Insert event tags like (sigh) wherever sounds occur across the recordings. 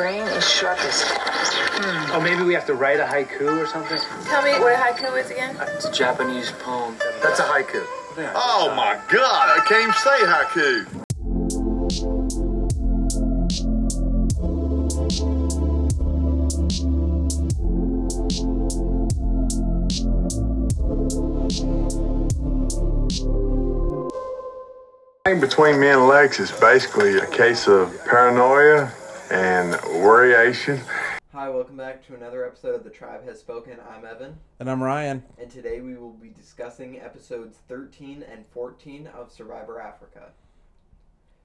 brain is sharpest. Hmm. Oh, maybe we have to write a haiku or something? Tell me what a haiku is again. Uh, it's a Japanese poem. That's a haiku. Oh my god, I can't even say haiku. Between me and Lex is basically a case of paranoia and worryation. Hi, welcome back to another episode of The Tribe Has Spoken. I'm Evan, And I'm Ryan. and today we will be discussing episodes 13 and 14 of Survivor Africa.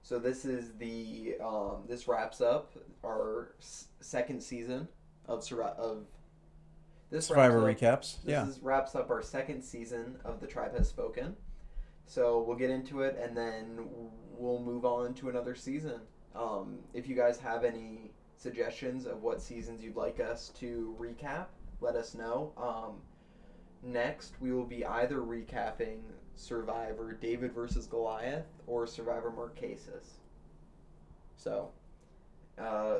So this is the um, this wraps up our s- second season of Survivor of this Survivor wraps up- recaps. This Yeah. is, wraps up our second season of The Tribe Has Spoken. So we'll get into it and then we'll move on to another season. Um, if you guys have any suggestions of what seasons you'd like us to recap, let us know. Um, next, we will be either recapping Survivor David versus Goliath or Survivor Marquesas. So, uh,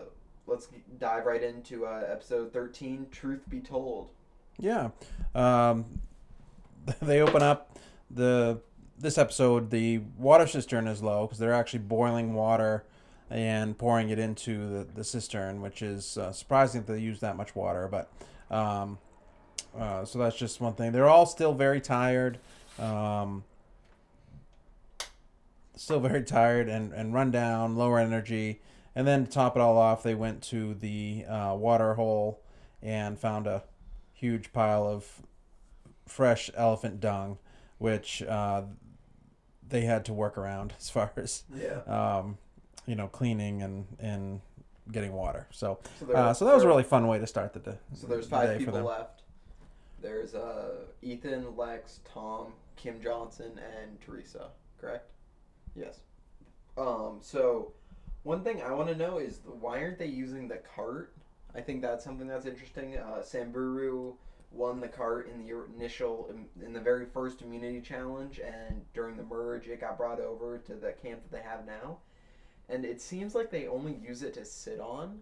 let's dive right into uh, episode 13 Truth Be Told. Yeah. Um, (laughs) they open up the this episode. The water cistern is low because they're actually boiling water and pouring it into the, the cistern, which is uh, surprising that they use that much water. But um, uh, so that's just one thing. They're all still very tired. Um, still very tired and, and run down, lower energy. And then to top it all off, they went to the uh, water hole and found a huge pile of fresh elephant dung, which uh, they had to work around (laughs) as far as Yeah. um, you know cleaning and and getting water. So So, there- uh, so that was a really fun way to start the day. So there's the five for people left. There's uh, Ethan, Lex, Tom, Kim Johnson, and Teresa. Correct? Yes. Um. So, one thing I want to know is why aren't they using the cart? I think that's something that's interesting. Uh, Samburu won the cart in the initial, in the very first immunity challenge, and during the merge, it got brought over to the camp that they have now. And it seems like they only use it to sit on.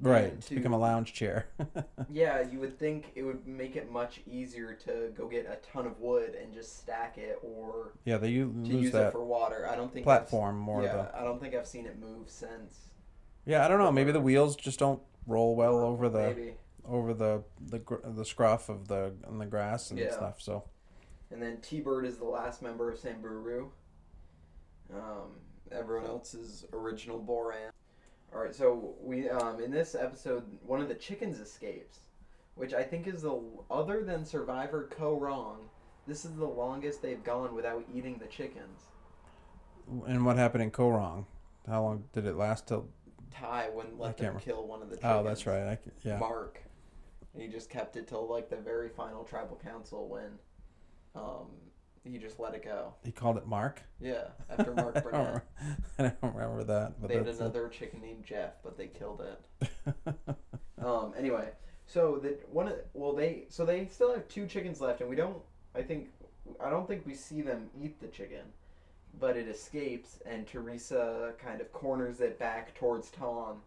Right, to become a lounge chair. (laughs) Yeah, you would think it would make it much easier to go get a ton of wood and just stack it, or yeah, they u- to use that it for water. I don't think I've platform more. yeah, I don't think I've seen it move since. yeah, I don't know. Maybe the wheels just don't roll well over the maybe. over the the the scruff of the on the grass and Yeah. stuff. So And then T Bird is the last member of Samburu. Um, everyone else's original Boran. All right, so we um, in this episode, one of the chickens escapes, which I think is the other than Survivor Kaôh Rōng. This is the longest they've gone without eating the chickens. and what happened in Kaôh Rōng? How long did it last till? Tai wouldn't let I them kill one of the chickens. Oh, that's right. I, yeah. Mark. And he just kept it till like the very final tribal council when um, he just let it go. He called it Mark. Yeah, after Mark (laughs) I don't Burnett. (laughs) I don't remember that. But They had another chicken named Jeff, but they killed it. it. (laughs) Um, anyway, so the one of well they so they still have two chickens left, and we don't. I think I don't think we see them eat the chicken, but it escapes, and Teresa kind of corners it back towards Tom,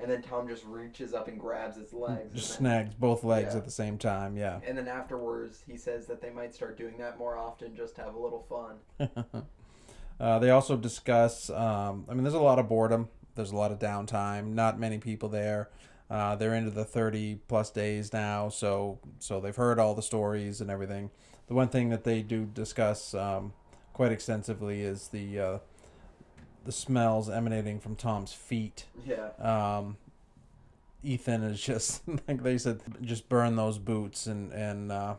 and then Tom just reaches up and grabs its legs. Just then, snags both legs Yeah. at the same time. Yeah. and then afterwards, he says that they might start doing that more often, just to have a little fun. (laughs) uh, they also discuss. Um, I mean, there's a lot of boredom. There's a lot of downtime. Not many people there. Uh, they're into the 30 plus days now, so so they've heard all the stories and everything. The one thing that they do discuss um, quite extensively is the uh, the smells emanating from Tom's feet. Yeah. Um, Ethan is just (laughs) like they said, just burn those boots and and uh,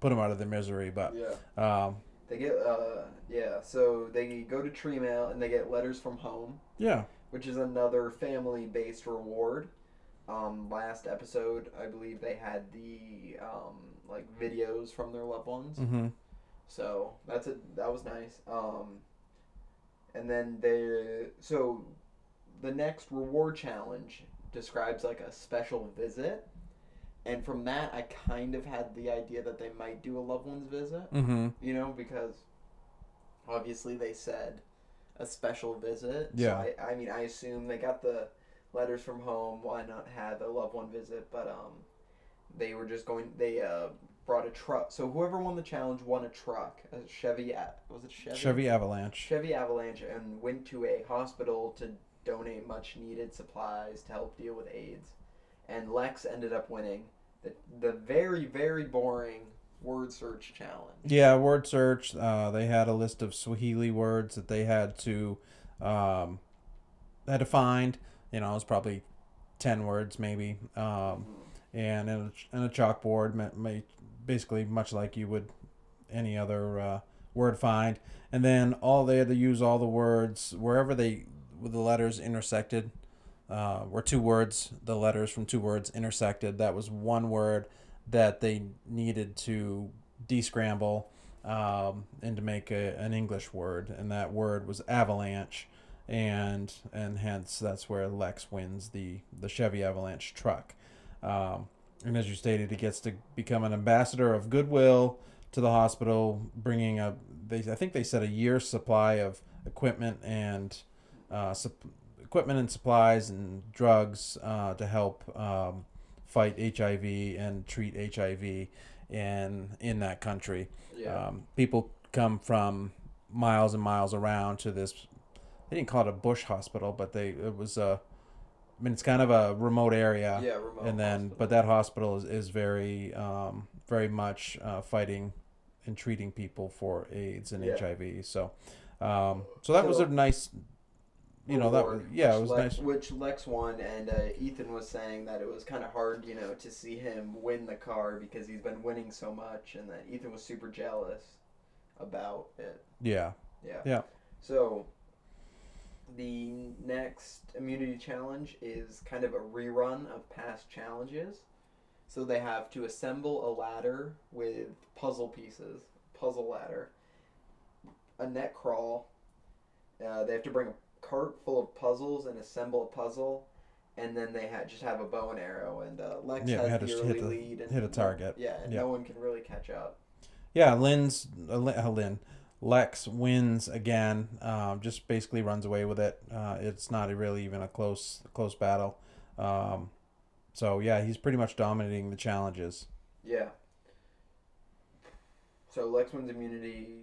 put them out of their misery. But Yeah. um, They get uh yeah, so they go to Tree Mail and they get letters from home, yeah, which is another family based reward. Um, last episode, I believe they had the um, like videos from their loved ones. hmm So that's a that was nice. Um, and then they so the next reward challenge describes like a special visit, and from that I kind of had the idea that they might do a loved one's visit. mm-hmm. You know because obviously they said a special visit. Yeah. So I, I mean I assume they got the letters from home. Why not have a loved one visit? But um, they were just going. They uh brought a truck. So whoever won the challenge won a truck, a Chevy. Was it Chevy? Chevy Avalanche. Chevy Avalanche, and went to a hospital to donate much needed supplies to help deal with AIDS. And Lex ended up winning the the very very boring word search challenge. Yeah, word search. Uh, they had a list of Swahili words that they had to um, had to find. You know, it was probably ten words maybe, um, and in a, in a chalkboard, basically much like you would any other uh, word find. And then all they had to use all the words wherever they the letters intersected. Uh, were two words, the letters from two words intersected. That was one word that they needed to descramble um, and to make a, an English word, and that word was avalanche, and and hence that's where Lex wins the the Chevy Avalanche truck. Um, and as you stated, he gets to become an ambassador of goodwill to the hospital, bringing a they I think they said a year's supply of equipment and uh, sup- equipment and supplies and drugs uh, to help um, fight HIV and treat HIV in in that country. Yeah. Um, people come from miles and miles around to this. They didn't call it a bush hospital, but they it was a. I mean, it's kind of a remote area. Yeah, remote And then, hospital. but that hospital is, is very, um, very much uh, fighting and treating people for AIDS and Yeah. HIV. So, um, so that was a nice, you know, that was, yeah, it which was Lex, nice. Which Lex won, and uh, Ethan was saying that it was kind of hard, you know, to see him win the car because he's been winning so much, and that Ethan was super jealous about it. Yeah. Yeah. Yeah. So the next immunity challenge is kind of a rerun of past challenges. So they have to assemble a ladder with puzzle pieces, puzzle ladder, a net crawl. Uh, they have to bring a cart full of puzzles and assemble a puzzle, and then they ha- just have a bow and arrow. And uh, Lex Yeah, has the hit early the- lead and hit a target. Yeah, and Yeah. no one can really catch up. Yeah, Lynn's uh, Lin, uh, Lynn Lex wins again. Um, just basically runs away with it. Uh, it's not really even a close close battle. Um, so yeah, he's pretty much dominating the challenges. Yeah. So Lex wins immunity.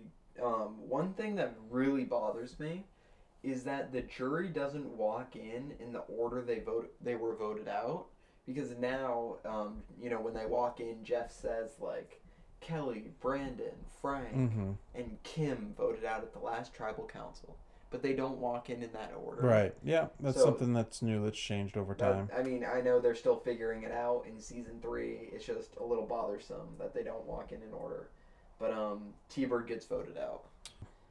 Um, one thing that really bothers me is that the jury doesn't walk in in the order they vote they were voted out because now um, you know when they walk in Jeff says like Kelly, Brandon, Frank, Mm-hmm. and Kim voted out at the last tribal council, but they don't walk in in that order. Right. Yeah, that's So- something that's new that's changed over time. I mean, I know they're still figuring it out in season three. It's just a little bothersome that they don't walk in in order. But um, T Bird gets voted out.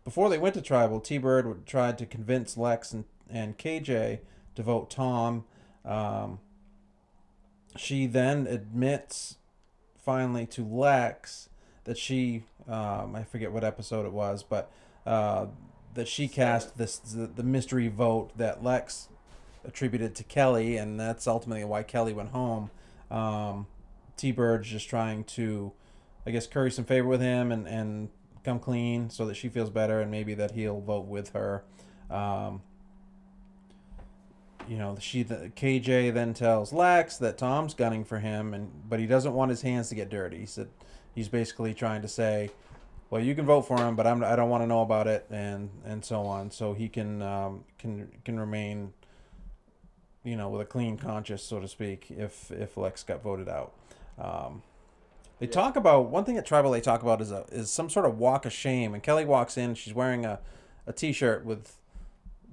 Before they went to tribal, T Bird tried to convince Lex and, and KJ to vote Tom. Um, she then admits finally to Lex that she, um, I forget what episode it was, but uh, that she cast this the, the mystery vote that Lex attributed to Kelly, and that's ultimately why Kelly went home. Um, T Bird's just trying to, I guess, curry some favor with him and, and come clean so that she feels better and maybe that he'll vote with her. Um, you know, she the, KJ then tells Lex that Tom's gunning for him, and but he doesn't want his hands to get dirty. He said he's basically trying to say, well, you can vote for him, but I'm I don't want to know about it, and and so on, so he can um, can can remain, you know, with a clean conscience, so to speak, if if Lex got voted out. Um, they Yeah. talk about one thing at tribal. They talk about is a is some sort of walk of shame, and Kelly walks in. She's wearing a a t-shirt with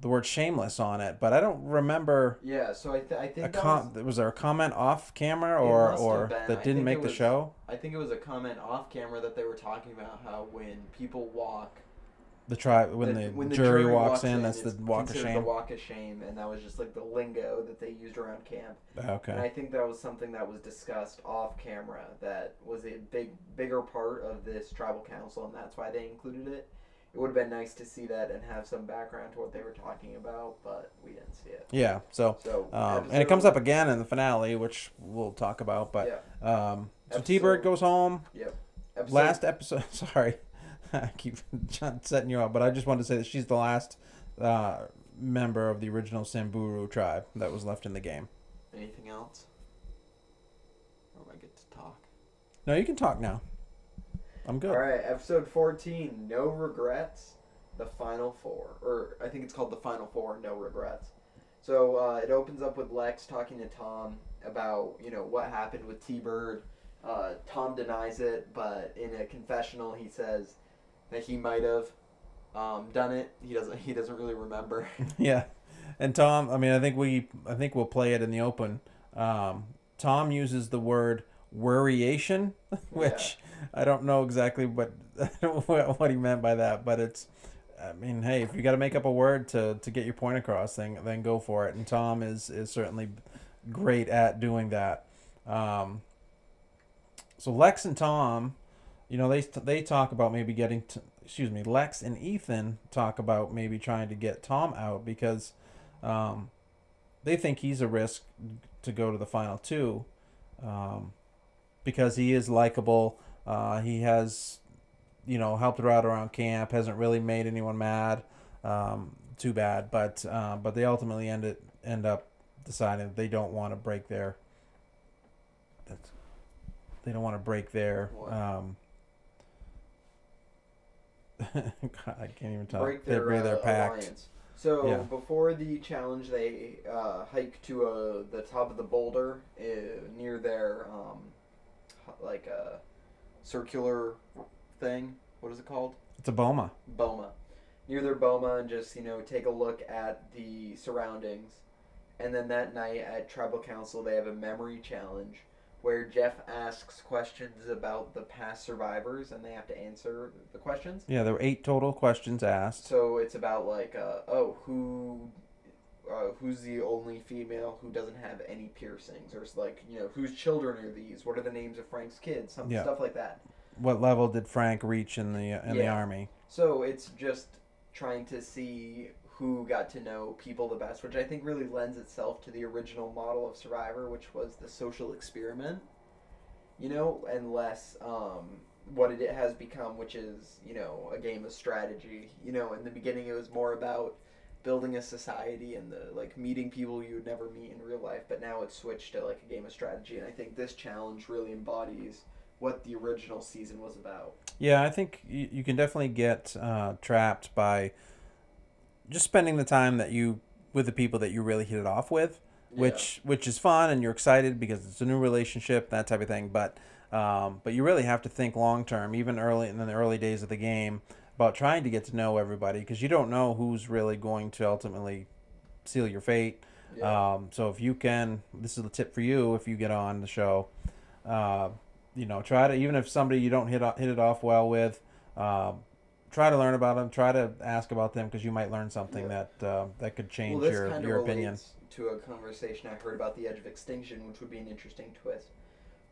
the word shameless on it, but I don't remember Yeah, so I, th- I a think that com- was, was there a comment off camera or or that didn't make it the show? I think it was a comment off camera that they were talking about how when people walk, The tribe when the, jury, walks, in, that's the walk of shame. The walk of shame, and that was just like the lingo that they used around camp. Okay. And I think that was something that was discussed off camera that was a big bigger part of this tribal council and that's why they included it. It would have been nice to see that and have some background to what they were talking about, but we didn't see it. Yeah. So So um, and it comes up again in the finale, which we'll talk about. But Yeah. um, so T Bird goes home. Yep. Episode, Last episode. (laughs) Sorry, (laughs) I keep (laughs) setting you up, but I just wanted to say that she's the last uh, member of the original Samburu tribe that was left in the game. Anything else? Or do I get to talk? No, you can talk now. I'm good. All right, episode 14, No Regrets, the Final Four. Or I think it's called the Final Four, No Regrets. So uh, it opens up with Lex talking to Tom about, you know, what happened with T-Bird. Uh, Tom denies it, but in a confessional he says that he might have um, done it. He doesn't he doesn't really remember. (laughs) (laughs) Yeah, and Tom. I mean, I think we. I think we'll play it in the open. Um, Tom uses the word worryation, (laughs) which I don't know exactly what (laughs) what what he meant by that, but it's. I mean, hey, if you got to make up a word to, to get your point across, then then go for it. And Tom is is certainly great at doing that. Um, so Lex and Tom, you know, they they talk about maybe getting, to, excuse me, Lex and Ethan talk about maybe trying to get Tom out because um, they think he's a risk to go to the final two um, because he is likable. Uh, he has, you know, helped her out around camp. Hasn't really made anyone mad. Um, too bad, but uh, but they ultimately end it end up deciding that they don't want to break their. That's, they don't want to break their. Um, (laughs) God, I can't even talk. break their, break their uh, pact. alliance. So Yeah. before the challenge, they uh, hike to uh, the top of the boulder uh, near their um, like a circular thing. What is it called? It's a boma. Boma. Near their boma, and just you know take a look at the surroundings. And then that night at tribal council, they have a memory challenge where Jeff asks questions about the past survivors, and they have to answer the questions. Yeah, there were eight total questions asked. So it's about like, uh, oh, who, uh, who's the only female who doesn't have any piercings, or it's like, you know, whose children are these? What are the names of Frank's kids? Some Yeah. stuff like that. What level did Frank reach in the in the army? So it's just trying to see who got to know people the best, which I think really lends itself to the original model of Survivor, which was the social experiment. You know, and less um, what it has become, which is you know a game of strategy. You know, in the beginning it was more about building a society and the like meeting people you would never meet in real life, but now it's switched to like a game of strategy, and I think this challenge really embodies what the original season was about. Yeah, I think you, you can definitely get uh, trapped by just spending the time that you with the people that you really hit it off with, which which is fun and you're excited because it's a new relationship, that type of thing. But um, but you really have to think long term, even early in the early days of the game, about trying to get to know everybody because you don't know who's really going to ultimately seal your fate. Yeah. Um, so if you can, this is a tip for you if you get on the show. Uh, you know, try to even if somebody you don't hit hit it off well with, um, try to learn about them. Try to ask about them because you might learn something Yeah. that uh, that could change well, your your opinion. to a conversation I heard about the edge of extinction, which would be an interesting twist.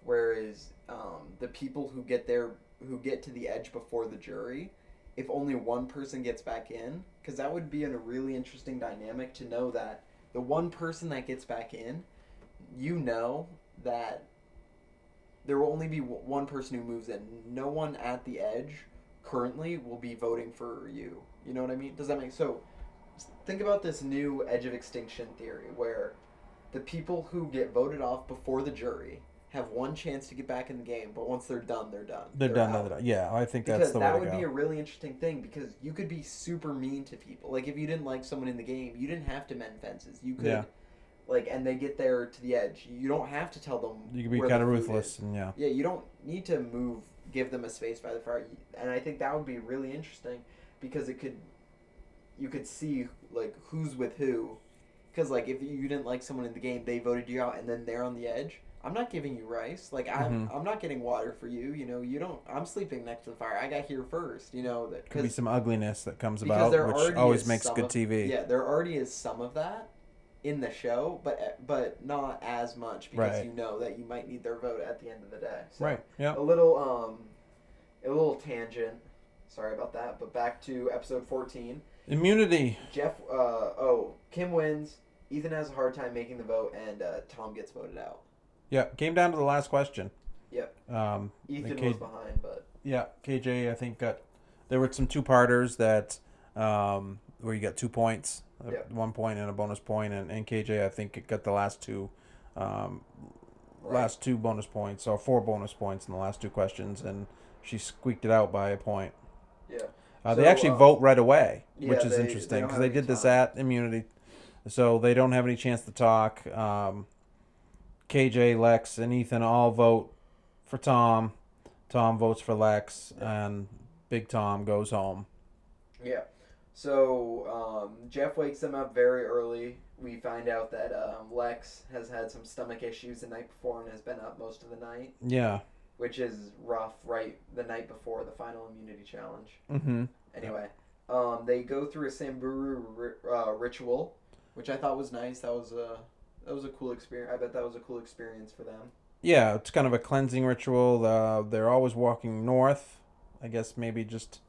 Whereas um, the people who get there, who get to the edge before the jury, if only one person gets back in, because that would be in a really interesting dynamic to know that the one person that gets back in, you know that there will only be w- one person who moves in. No one at the edge currently will be voting for you. You know what I mean? Does that make so? Think about this new edge of extinction theory where the people who get voted off before the jury have one chance to get back in the game, but once they're done, they're done. They're, done. They're done. Yeah, I think Because that's the that way would to be a really interesting thing because you could be super mean to people. Like if you didn't like someone in the game, you didn't have to mend fences. You could Yeah. like and they get there to the edge. You don't have to tell them You could be kind of ruthless, and yeah, Yeah, you don't need to move, give them a space by the fire, and I think that would be really interesting because it could, you could see like who's with who, because like if you didn't like someone in the game, they voted you out, and then they're on the edge. I'm not giving you rice. Like I'm, Mhm. I'm not getting water for you. You know, you don't. I'm sleeping next to the fire. I got here first. You know that could be some ugliness that comes about, which always makes good of- TV. Yeah, there already is some of that in the show, but but not as much because Right. you know that you might need their vote at the end of the day. So Right. Yeah. a little um a little tangent sorry about that but back to episode 14 Immunity. jeff uh oh kim wins ethan has a hard time making the vote and uh, tom gets voted out Yeah. Came down to the last question. Yep. Um, ethan K- was behind but Yeah, KJ, I think got there were some two parters that um, where you got two points, uh, Yeah. one point and a bonus point, and, and KJ I think got the last two, um, Right. last two bonus points or four bonus points in the last two questions, and she squeaked it out by a point. Yeah. Uh, they So, actually uh, vote right away, yeah, which is they- they interesting because they any did this at immunity, so they don't have any chance to talk. Um, KJ, Lex, and Ethan all vote for Tom. Tom votes for Lex, and Big Tom goes home. Yeah. So um, Jeff wakes them up very early. We find out that um, Lex has had some stomach issues the night before and has been up most of the night, Yeah. which is rough. Right, the night before the final immunity challenge. Mm-hmm. Anyway, um, they go through a Samburu ri- uh, ritual, which I thought was nice. That was a that was a cool experience. I bet that was a cool experience for them. Yeah, it's kind of a cleansing ritual. Uh, they're always walking north. I guess maybe just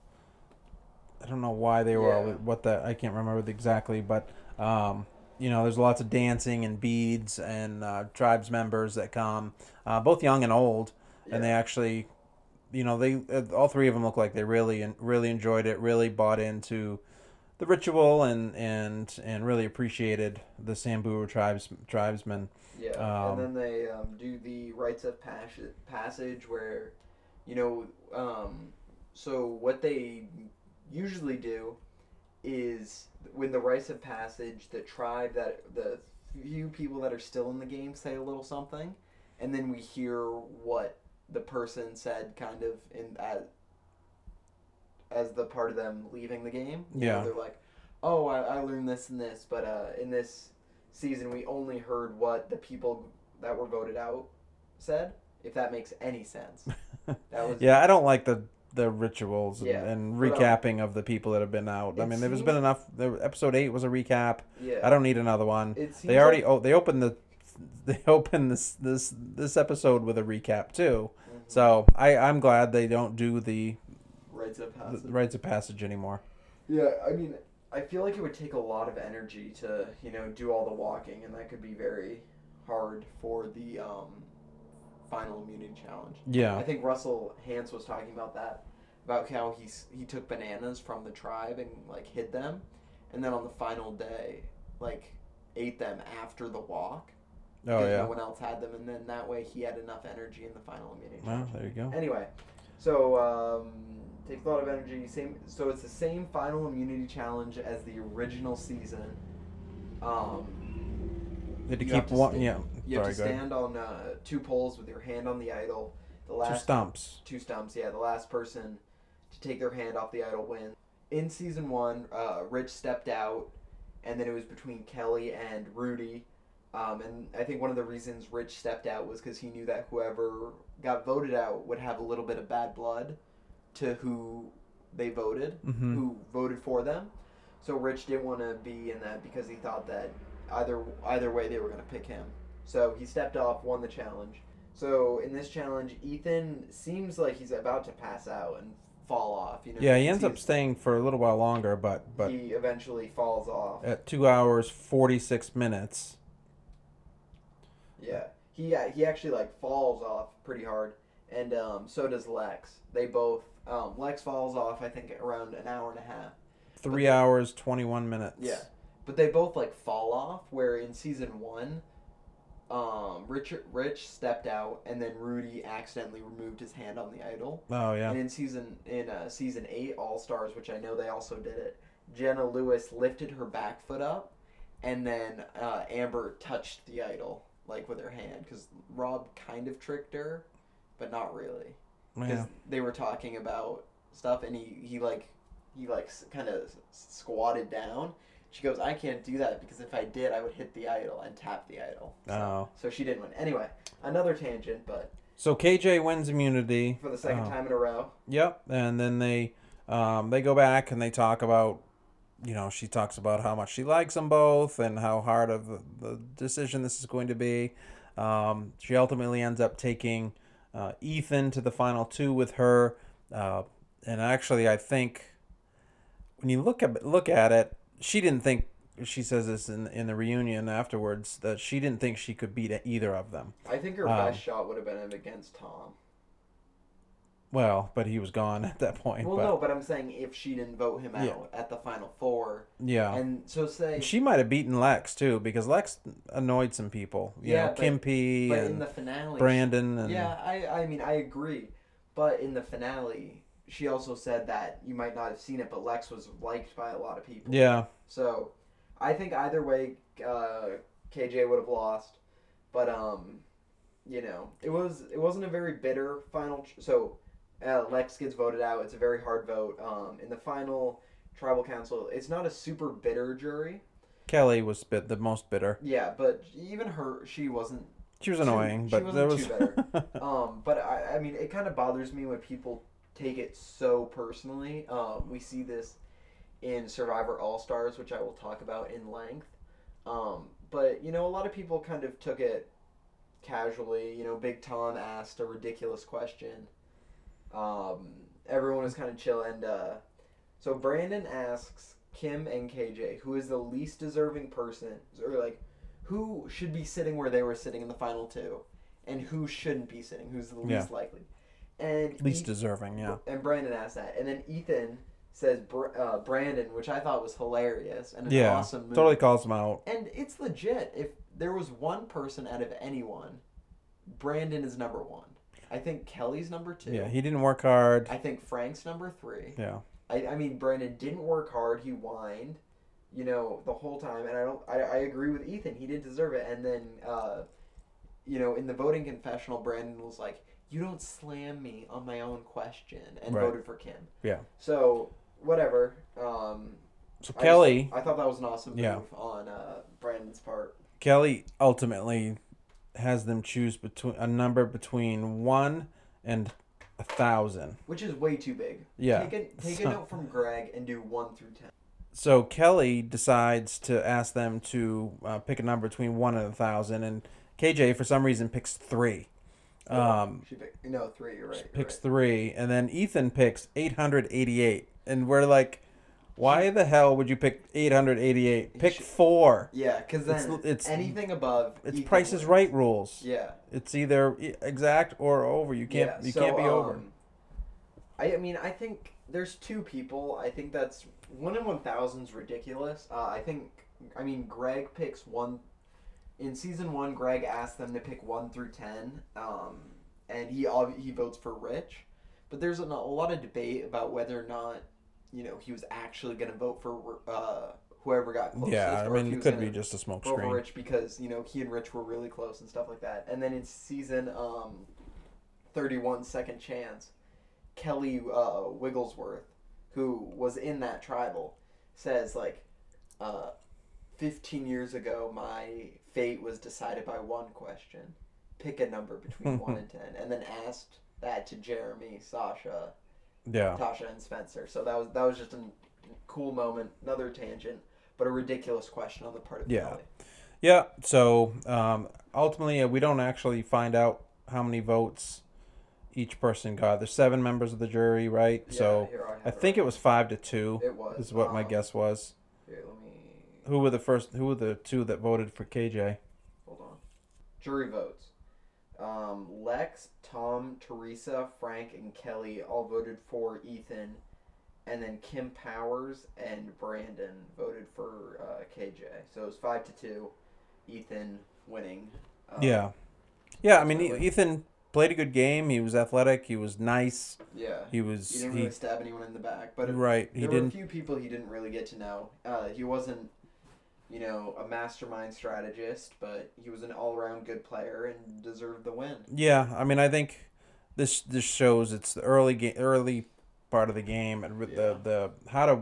I don't know why they were Yeah. all what that I can't remember exactly, but um, you know, there's lots of dancing and beads and uh, tribes members that come, uh, both young and old, and they actually, you know, they uh, all three of them look like they really and really enjoyed it, really bought into the ritual and and and really appreciated the Samburu tribes tribesmen. Yeah, Um, and then they um, do the rites of pas- passage where, you know, um, so what they usually do is when the rites of passage, the tribe that the few people that are still in the game say a little something, and then we hear what the person said, kind of in as as the part of them leaving the game. You know, Yeah. they're like, "Oh, I, I learned this and this," but uh, in this season we only heard what the people that were voted out said if that makes any sense (laughs) that was Yeah, I don't like the the rituals and, Yeah, and but, um, recapping of the people that have been out. I it mean, there's been enough. The episode eight was a recap. yeah I don't need another one. it seems They already oh they opened the they (laughs) opened this this this episode with a recap too. Mhm. So I I'm glad they don't do the, rites of the passage rites of passage anymore. yeah i mean i feel like it would take a lot of energy to you know do all the walking and that could be very hard for the um final immunity challenge Yeah, I think Russell Hantz was talking about that, about how he's he took bananas from the tribe and like hid them, and then on the final day, like ate them after the walk. Oh because yeah. No one else had them, and then that way he had enough energy in the final immunity. Well, there you go. Anyway, so um, takes a lot of energy. Same. So it's the same final immunity challenge as the original season. Um, Did you you have keep to one? Yeah. you Sorry, have to stand on uh, two poles with your hand on the idol. The last Two stumps. two stumps. Yeah, the last person to take their hand off the idol wins. In season one, uh, Rich stepped out, and then it was between Kelly and Rudy. Um, and I think one of the reasons Rich stepped out was because he knew that whoever got voted out would have a little bit of bad blood to who they voted, Mhm. who voted for them. So Rich didn't want to be in that because he thought that either either way they were going to pick him. So he stepped off, won the challenge. So in this challenge, Ethan seems like he's about to pass out and fall off. You know. Yeah, he ends up staying for a little while longer, but but he eventually falls off. at two hours forty six minutes. Yeah, he he actually like falls off pretty hard, and um, so does Lex. They both um, Lex falls off. I think around an hour and a half. Three hours twenty one minutes. Yeah, but they both like fall off. Where in season one, um, Richard Rich stepped out, and then Rudy accidentally removed his hand on the idol. Oh yeah. And in season in uh, season eight All Stars, which I know they also did it, Jenna Lewis lifted her back foot up, and then uh, Amber touched the idol like with her hand because Rob kind of tricked her, but not really because Yeah. they were talking about stuff, and he he like he like kind of squatted down. She goes, I can't do that because if I did, I would hit the idol and tap the idol. So, Oh. so she didn't win. Anyway, another tangent, but So KJ wins immunity for the second Oh. time in a row. Yep, and then they um, they go back and they talk about, you know, she talks about how much she likes them both and how hard of the, the decision this is going to be. Um, she ultimately ends up taking uh, Ethan to the final two with her, uh, and actually, I think when you look at look at it, she didn't think. She says this in in the reunion afterwards that she didn't think she could beat either of them. I think her Um, best shot would have been against Tom. Well, but he was gone (laughs) at that point. Well, but no, but I'm saying if she didn't vote him out at the final four, yeah. and so say, she might have beaten Lex too because Lex annoyed some people. You Yeah, know, but- Kim P but in and the finale, Brandon and yeah, I, I mean, I agree, but in the finale, she also said that you might not have seen it, but Lex was liked by a lot of people. yeah. So, I think either way, uh, KJ would have lost, but um, you know, it was it wasn't a very bitter final. Ch- so, uh, Lex gets voted out. It's a very hard vote. Um, in the final tribal council, it's not a super bitter jury. Kelly was bit the most bitter. Yeah, but even her, she wasn't. She was Too- annoying, she but wasn't there was (laughs) Um, but I, I mean, it kind of bothers me when people take it so personally. Um, we see this in Survivor All Stars, which I will talk about in length. Um, but you know, a lot of people kind of took it casually. You know, Big Tom asked a ridiculous question. Um, everyone was kind of chill, and uh, so Brandon asks Kim and KJ, who is the least deserving person, or like, who should be sitting where they were sitting in the final two, and who shouldn't be sitting, who's the Yeah. least likely, and least Eth- deserving. Yeah. and Brandon asked that, and then Ethan says Br- uh, Brandon, which I thought was hilarious and an Yeah. awesome move. Totally calls him out. And it's legit. If there was one person out of anyone, Brandon is number one. I think Kelly's number two. Yeah, he didn't work hard. I think Frank's number three. Yeah. I, I mean, Brandon didn't work hard. He whined, you know, the whole time. And I don't. I, I agree with Ethan. He didn't deserve it. And then, uh, you know, in the voting confessional, Brandon was like, "You don't slam me on my own question," and Right. voted for Kim. Yeah. So whatever. Um, So I Kelly, just- I thought that was an awesome move Yeah. on uh, Brandon's part. Kelly ultimately has them choose between a number between one and a thousand. Which is way too big. Yeah. Take a, take So- a note from Greg and do 1 through 10. So Kelly decides to ask them to uh, pick a number between one and a thousand, and KJ for some reason picks three. Um, she picked, no, 3, you're right. you're picks right. three, and then Ethan picks eight hundred eighty-eight, and we're like, why the hell would you pick eight hundred eighty-eight? Pick should- four. Yeah, because It's- then it's- anything above. It's Price is. Right rules. Yeah. It's either exact or over. You can't. yeah, you so, can't be over. um, I, I mean, I think there's two people. I think that's one in one thousand's ridiculous. Uh, I think, I mean, Greg picks one. In season one, Greg asked them to pick one through ten, um, and he he votes for Rich. But there's a, a lot of debate about whether or not, you know, he was actually going to vote for uh, whoever got closest. Yeah, I mean, he it could be just a smoke over screen. Rich because you know he and Rich were really close and stuff like that. And then in season um, thirty-one, Second Chance, Kelly uh, Wigglesworth, who was in that tribal, says like, uh, fifteen years ago, my fate was decided by one question: pick a number between (laughs) one and ten, and then asked that to Jeremy, Sasha, Yeah. Tasha, and Spencer. So that was that was just a cool moment. Another tangent, but a ridiculous question on the part of Yeah. Kelly. Yeah. So um, ultimately, we don't actually find out how many votes each person got. There's seven members of the jury, right? Yeah, so here I, I think right. it was five to two. it was. Is what my um, guess was. Here, let me Who were the first? Who were the two that voted for KJ? hold on. Jury votes. Um, Lex, Tom, Teresa, Frank, and Kelly all voted for Ethan, and then Kim Powers and Brandon voted for uh, KJ. So it was five to two. Ethan winning. Um, yeah. Yeah. I mean, ultimately. Ethan played a good game. He was athletic. He was nice. Yeah. He was. He didn't he, stab anyone in the back, but it, right. He there didn't. were a few people he didn't really get to know. Uh, he wasn't, you know, a mastermind strategist, but he was an all-around good player and deserved the win. Yeah, I mean, I think this this shows it's the early game, early part of the game, and Yeah. the the how to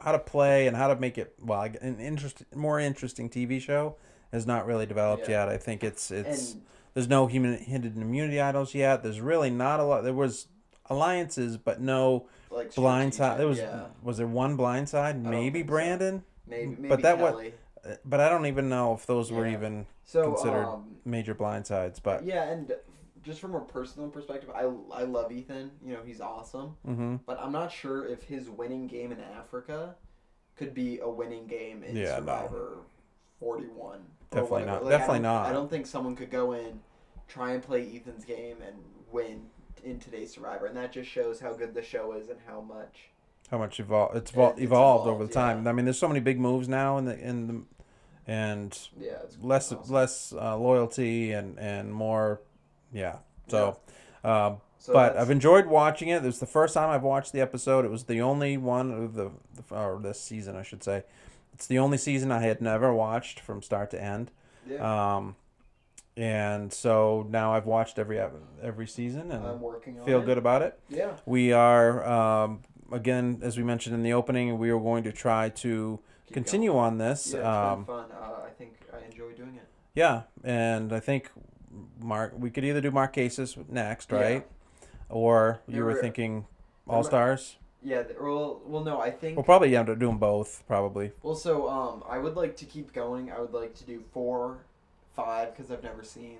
how to play and how to make it well an interest more interesting TV show has not really developed Yeah. yet. I think it's it's and there's no human hidden immunity idols yet. There's really not a lot. There was alliances, but no like blind side. There was yeah, was there one blind side? Maybe Brandon. so. Maybe, maybe but that wa- Kelly. Uh, but I don't even know if those were Yeah. even so considered um, major blindsides. But yeah, and just from a personal perspective, I I love Ethan. You know, he's awesome, hmm but I'm not sure if his winning game in Africa could be a winning game in Yeah, no. Survivor 41. Definitely not. Like, Definitely I not. I don't think someone could go in, try and play Ethan's game and win in today's Survivor, and that just shows how good the show is and how much. How much evolved it's, evol- it's evolved over the evolved, time. yeah. I mean, there's so many big moves now in the in the and Yeah, less awesome. less uh, loyalty and and more, yeah. So, um, So but I've enjoyed watching it. It was the first time I've watched the episode. It was the only one of the, the or this season, I should say. It's the only season I had never watched from start to end. yeah, Um, and so now I've watched every every season and I'm working on feel it. good about it. Yeah, We are um, again, as we mentioned in the opening, we are going to try to Keep continue going. on this. Yeah, it's um, fun. Uh, I think I enjoy doing it. yeah, and I think Mark, we could either do Marquesas next, Yeah. right? Or you were thinking All Stars. Yeah, well, well, no, I think. We'll probably end up doing both, probably. Well, so um, I would like to keep going. I would like to do four, five, because I've never seen,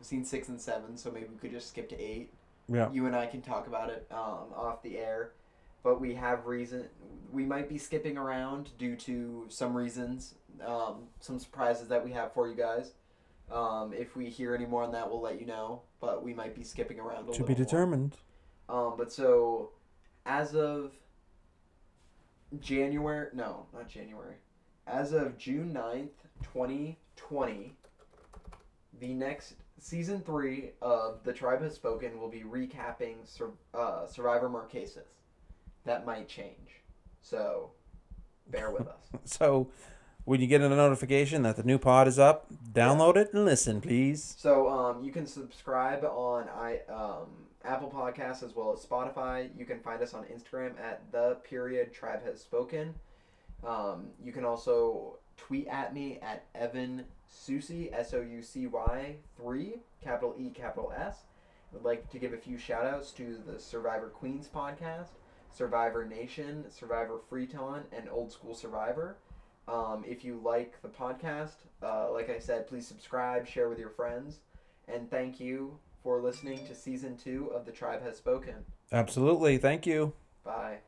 I've seen six and seven. So maybe we could just skip to eight. Yeah. You and I can talk about it um, off the air, but we have reason. We might be skipping around due to some reasons, um, some surprises that we have for you guys. Um, if we hear any more on that, we'll let you know. But we might be skipping around a To be more. determined. Um, but so, as of January, no, not January, as of June 9th, 2020, the next season three of The Tribe Has Spoken will be recapping Sur- uh, Survivor Marquesas. That might change. So, bear with us. (laughs) So, when you get a notification that the new pod is up, download it and listen, please. So um, you can subscribe on i um, Apple Podcasts as well as Spotify. You can find us on Instagram at the period tribe has spoken. Um, you can also tweet at me at Evan Soucy S O U C Y three capital E capital S. I'd like to give a few shout outs to the Survivor Queens podcast, Survivor Nation, Survivor Freetown, and Old School Survivor. Um, if you like the podcast, uh, like I said, please subscribe, share with your friends, and thank you for listening to season two of The Tribe Has Spoken. Absolutely. Thank you. Bye.